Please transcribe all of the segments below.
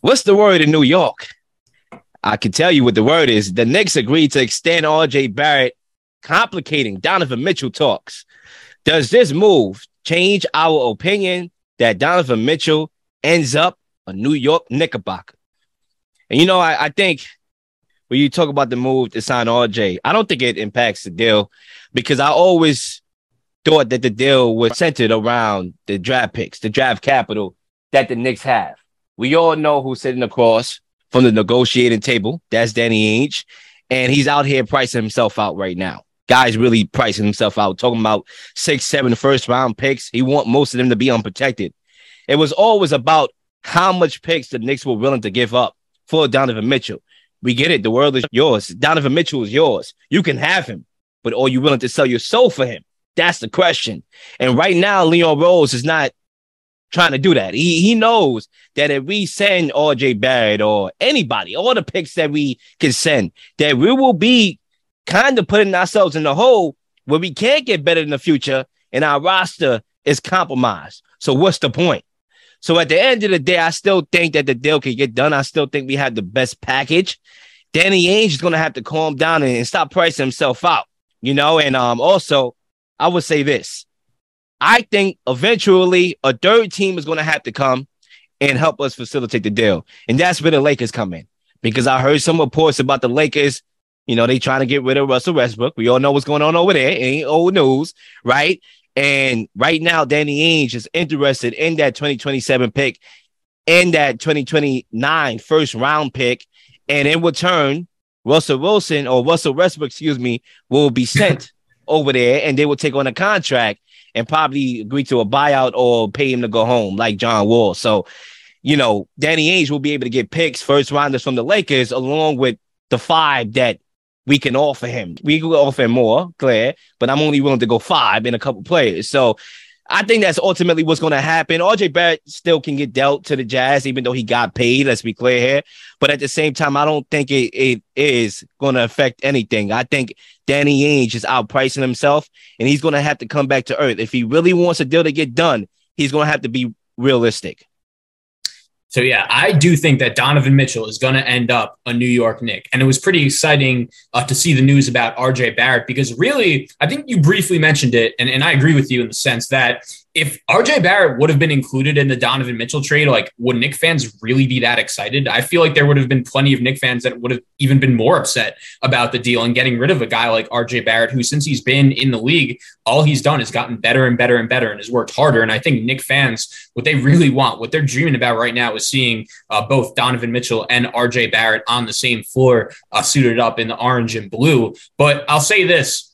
What's the word in New York? I can tell you what the word is. The Knicks agreed to extend RJ Barrett, complicating Donovan Mitchell talks. Does this move change our opinion that Donovan Mitchell ends up a New York Knickerbocker? And you know, I, I think when you talk about the move to sign RJ, I don't think it impacts the deal because I always thought that the deal was centered around the draft picks, the draft capital that the Knicks have. We all know who's sitting across from the negotiating table. That's Danny Ainge. And he's out here pricing himself out right now. Guy's really pricing himself out, talking about six, seven first round picks. He want most of them to be unprotected. It was always about how much picks the Knicks were willing to give up for Donovan Mitchell. We get it. The world is yours. Donovan Mitchell is yours. You can have him, but are you willing to sell your soul for him? That's the question. And right now, Leon Rose is not trying to do that. He he knows that if we send RJ Barrett or anybody, all the picks that we can send, that we will be kind of putting ourselves in the hole where we can't get better in the future and our roster is compromised. So what's the point? So at the end of the day, I still think that the deal can get done. I still think we have the best package. Danny Ainge is to have to calm down and, and stop pricing himself out, you know. And um, also, I would say this: I think eventually a third team is going to have to come and help us facilitate the deal, and that's where the Lakers come in. Because I heard some reports about the Lakers. You know, they trying to get rid of Russell Westbrook. We all know what's going on over there. It ain't old news, right? And right now, Danny Ainge is interested in that 2027 pick and that 2029 first round pick. And in return, Russell Wilson or Russell Westbrook, excuse me, will be sent over there and they will take on a contract and probably agree to a buyout or pay him to go home, like John Wall. So, you know, Danny Ainge will be able to get picks, first rounders from the Lakers, along with the five that we can offer him. We can offer him more, Claire, but I'm only willing to go five in a couple players. So I think that's ultimately what's going to happen. RJ Barrett still can get dealt to the Jazz, even though he got paid. Let's be clear here. But at the same time, I don't think it, it is going to affect anything. I think Danny Ainge is outpricing himself, and he's going to have to come back to earth. If he really wants a deal to get done, he's going to have to be realistic. So yeah, I do think that Donovan Mitchell is going to end up a New York Knick, and it was pretty exciting uh, to see the news about RJ Barrett because really, I think you briefly mentioned it, and, and I agree with you in the sense that if RJ Barrett would have been included in the Donovan Mitchell trade, like would Knick fans really be that excited? I feel like there would have been plenty of Knick fans that would have even been more upset about the deal and getting rid of a guy like RJ Barrett, who since he's been in the league, all he's done is gotten better and better and better and has worked harder. And I think Knick fans, what they really want, what they're dreaming about right now is seeing uh, both Donovan Mitchell and RJ Barrett on the same floor, uh, suited up in the orange and blue. But I'll say this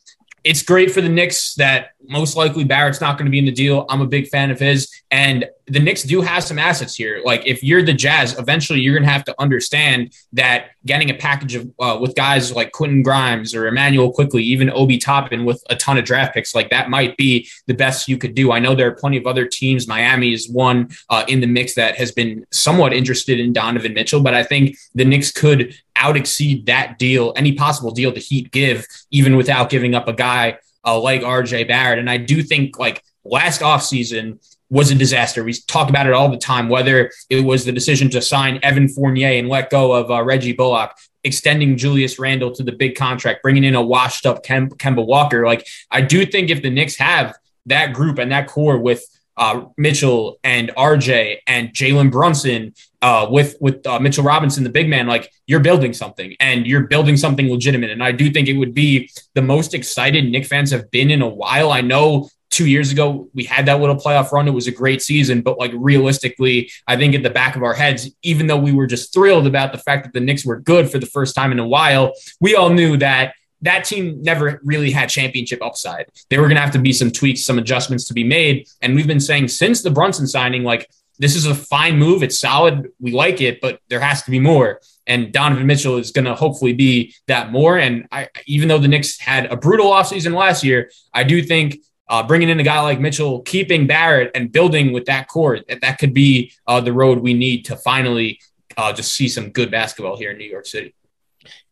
it's great for the Knicks that most likely Barrett's not going to be in the deal. I'm a big fan of his. And the Knicks do have some assets here. Like if you're the Jazz, eventually you're going to have to understand that getting a package of uh, with guys like Quentin Grimes or Immanuel Quickley, even Obi Toppin with a ton of draft picks, like that might be the best you could do. I know there are plenty of other teams. Miami is one uh, in the mix that has been somewhat interested in Donovan Mitchell, but I think the Knicks could out exceed that deal, any possible deal the Heat give, even without giving up a guy uh, like RJ Barrett. And I do think like last offseason was a disaster. We talk about it all the time, whether it was the decision to sign Evan Fournier and let go of uh, Reggie Bullock, extending Julius Randle to the big contract, bringing in a washed up Kem- Kemba Walker. Like, I do think if the Knicks have that group and that core with uh, Mitchell and RJ and Jalen Brunson uh, with with uh, Mitchell Robinson, the big man, like you're building something and you're building something legitimate. And I do think it would be the most excited Knick fans have been in a while. I know two years ago we had that little playoff run. It was a great season, but like realistically, I think at the back of our heads, even though we were just thrilled about the fact that the Knicks were good for the first time in a while, we all knew that that team never really had championship upside. They were going to have to be some tweaks, some adjustments to be made. And we've been saying since the Brunson signing, like, this is a fine move. It's solid. We like it, but there has to be more. And Donovan Mitchell is going to hopefully be that more. And I, even though the Knicks had a brutal offseason last year, I do think uh, bringing in a guy like Mitchell, keeping Barrett and building with that core, that, that could be uh, the road we need to finally uh, just see some good basketball here in New York City.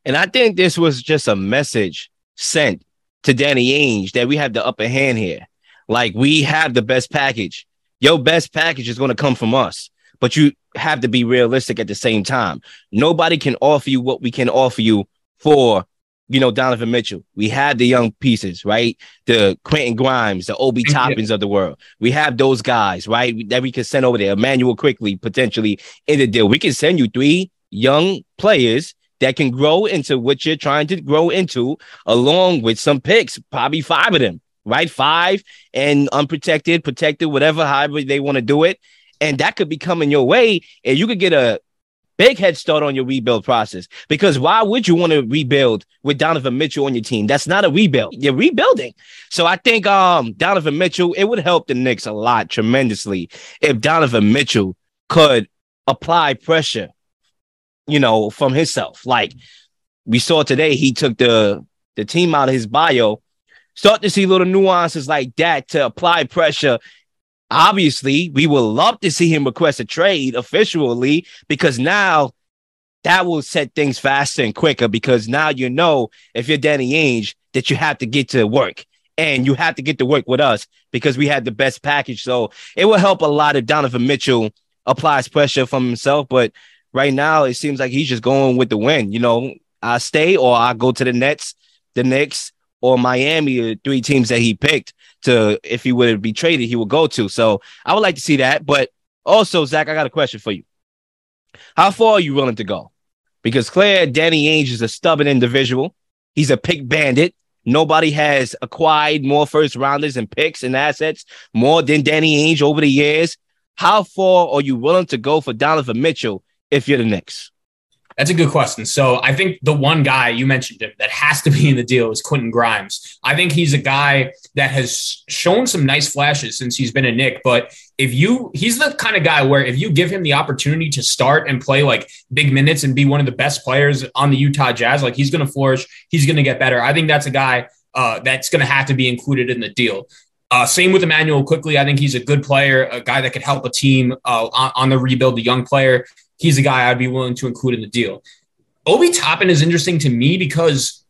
And I think this was just a message sent to Danny Ainge that we have the upper hand here. Like we have the best package. Your best package is going to come from us. but you have to be realistic at the same time. Nobody can offer you what we can offer you for you know, Donovan Mitchell. We have the young pieces, right? The Quentin Grimes, the Obi Toppins of the world. We have those guys, right? That we can send over there. Immanuel Quickley, potentially in the deal. We can send you three young players that can grow into what you're trying to grow into, along with some picks, probably five of them, right? Five and unprotected, protected, whatever, however they want to do it. And that could be coming your way, and you could get a big head start on your rebuild process. Because why would you want to rebuild with Donovan Mitchell on your team? That's not a rebuild. You're rebuilding. So I think um Donovan Mitchell, it would help the Knicks a lot tremendously if Donovan Mitchell could apply pressure, you know, from himself. Like we saw today, he took the the team out of his bio. Start to see little nuances like that to apply pressure Obviously, we would love to see him request a trade officially because now that will set things faster and quicker because now you know if you're Danny Ainge that you have to get to work and you have to get to work with us because we had the best package. So it will help a lot if Donovan Mitchell applies pressure from himself. But right now, it seems like he's just going with the win. You know, I stay or I go to the Nets, the Knicks, or Miami, three teams that he picked to if he would be traded, he would go to. So I would like to see that. But also, Zach, I got a question for you. How far are you willing to go? Because Claire Danny Ainge is a stubborn individual. He's a pick bandit. Nobody has acquired more first rounders and picks and assets more than Danny Ainge over the years. How far are you willing to go for Donovan Mitchell if you're the Knicks? That's a good question. So I think the one guy you mentioned him that has to be in the deal is Quentin Grimes. I think he's a guy that has shown some nice flashes since he's been a Knick, But if you, he's the kind of guy where if you give him the opportunity to start and play like big minutes and be one of the best players on the Utah Jazz, like he's going to flourish. He's going to get better. I think that's a guy uh, that's going to have to be included in the deal. Uh, same with Immanuel Quickley. I think he's a good player, a guy that could help a team uh, on, on, the rebuild, a young player he's a guy I'd be willing to include in the deal. Obi Toppin is interesting to me because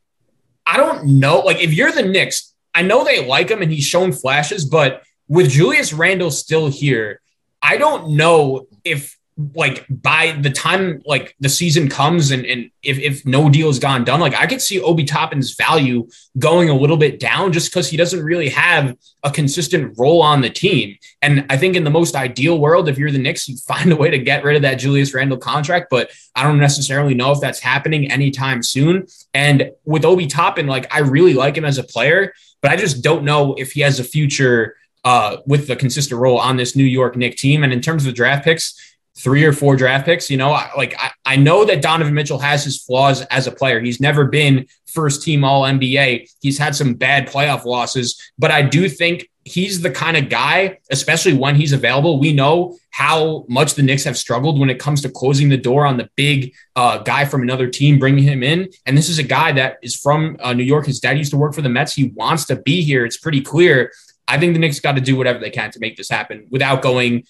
I don't know. Like, if you're the Knicks, I know they like him and he's shown flashes, but with Julius Randle still here, I don't know if like by the time like the season comes and, and if, if no deal has gone done, like I could see Obi Toppin's value going a little bit down just because he doesn't really have a consistent role on the team. And I think in the most ideal world, if you're the Knicks, you find a way to get rid of that Julius Randle contract, but I don't necessarily know if that's happening anytime soon. And with Obi Toppin, like I really like him as a player, but I just don't know if he has a future uh, with a consistent role on this New York Knick team. And in terms of the draft picks, three or four draft picks. You know, like I, I know that Donovan Mitchell has his flaws as a player. He's never been first team all NBA. He's had some bad playoff losses, but I do think he's the kind of guy, especially when he's available. We know how much the Knicks have struggled when it comes to closing the door on the big uh, guy from another team, bringing him in. And this is a guy that is from uh, New York. His dad used to work for the Mets. He wants to be here. It's pretty clear. I think the Knicks got to do whatever they can to make this happen without going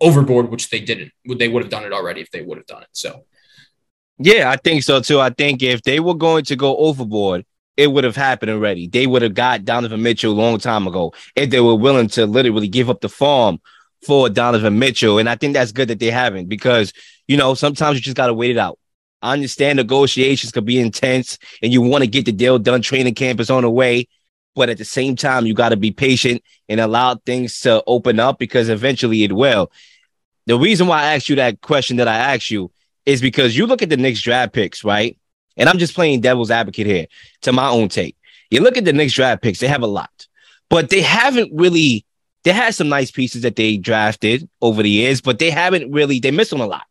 overboard, which they didn't. They would have done it already if they would have done it. So, yeah, I think so too. I think if they were going to go overboard, it would have happened already. They would have got Donovan Mitchell a long time ago if they were willing to literally give up the farm for Donovan Mitchell. And I think that's good that they haven't because, you know, sometimes you just got to wait it out. I understand negotiations could be intense and you want to get the deal done. Training camp is on the way. But at the same time, you got to be patient and allow things to open up because eventually it will. The reason why I asked you that question that I asked you is because you look at the Knicks draft picks, right? And I'm just playing devil's advocate here to my own take. You look at the Knicks draft picks, they have a lot, but they haven't really, they had some nice pieces that they drafted over the years, but they haven't really, they missed on a lot,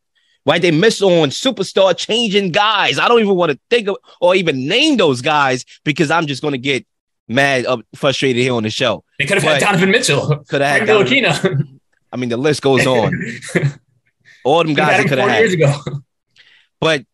right? They missed on superstar changing guys. I don't even want to think of or even name those guys because I'm just going to get mad, up, frustrated here on the show. They could have had Donovan Mitchell. Could have had Donovan, I mean, the list goes on. All them guys that could have had. Years ago. But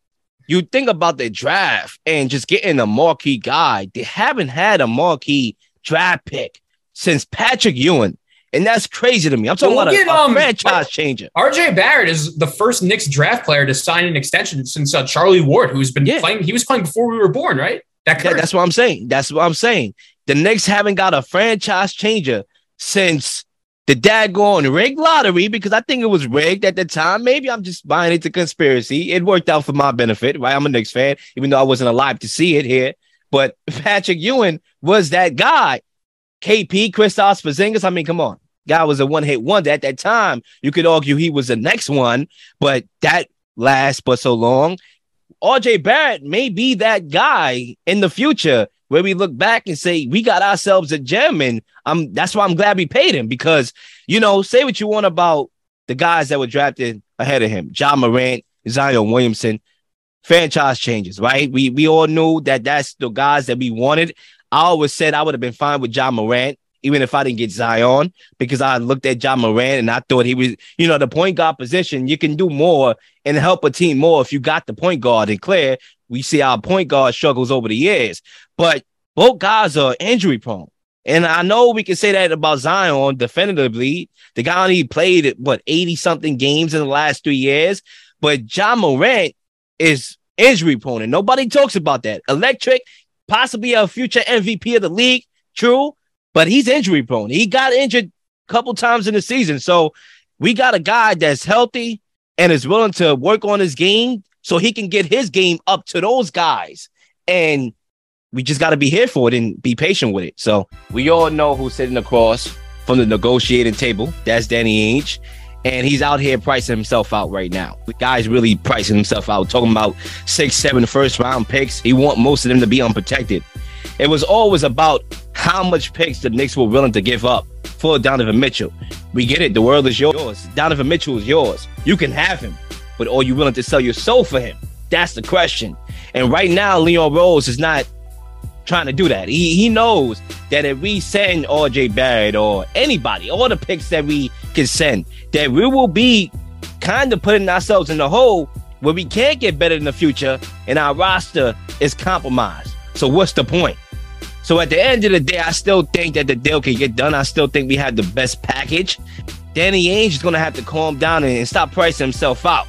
you think about the draft and just getting a marquee guy. They haven't had a marquee draft pick since Patrick Ewing. And that's crazy to me. I'm talking well, about a, a um, franchise changer. RJ Barrett is the first Knicks draft player to sign an extension since uh, Charlie Ward, who's been yeah. playing. He was playing before we were born, right? That that's what I'm saying. That's what I'm saying. The Knicks haven't got a franchise changer since the daggone rigged lottery because I think it was rigged at the time. Maybe I'm just buying into conspiracy. It worked out for my benefit, right? I'm a Knicks fan, even though I wasn't alive to see it here. But Patrick Ewing was that guy. KP, Kristaps Porzingis. I mean, come on. Guy was a one-hit wonder at that time. You could argue he was the next one, but that lasts but so long. RJ Barrett may be that guy in the future where we look back and say we got ourselves a gem, and I'm that's why I'm glad we paid him because you know say what you want about the guys that were drafted ahead of him, Ja Morant, Zion Williamson, franchise changes, right? We we all knew that that's the guys that we wanted. I always said I would have been fine with Ja Morant even if I didn't get Zion, because I looked at Ja Morant and I thought he was, you know, the point guard position, you can do more and help a team more if you got the point guard. And Claire, we see our point guard struggles over the years, but both guys are injury prone. And I know we can say that about Zion definitively. The guy only played what 80 something games in the last three years, but Ja Morant is injury prone, and nobody talks about that. Electric, possibly a future MVP of the league, true, but he's injury prone. He got injured a couple times in the season. So we got a guy that's healthy and is willing to work on his game so he can get his game up to those guys. And we just got to be here for it and be patient with it. So we all know who's sitting across from the negotiating table. That's Danny Ainge. And he's out here pricing himself out right now. The guy's really pricing himself out, talking about six, seven first round picks. He want most of them to be unprotected. It was always about how much picks the Knicks were willing to give up for Donovan Mitchell. We get it. The world is yours. Donovan Mitchell is yours. You can have him, but are you willing to sell your soul for him? That's the question. And right now, Leon Rose is not trying to do that. He he knows that if we send RJ Barrett or anybody, all the picks that we can send, that we will be kind of putting ourselves in the hole where we can't get better in the future and our roster is compromised. So what's the point? So at the end of the day, I still think that the deal can get done. I still think we have the best package. Danny Ainge is going to have to calm down and stop pricing himself out.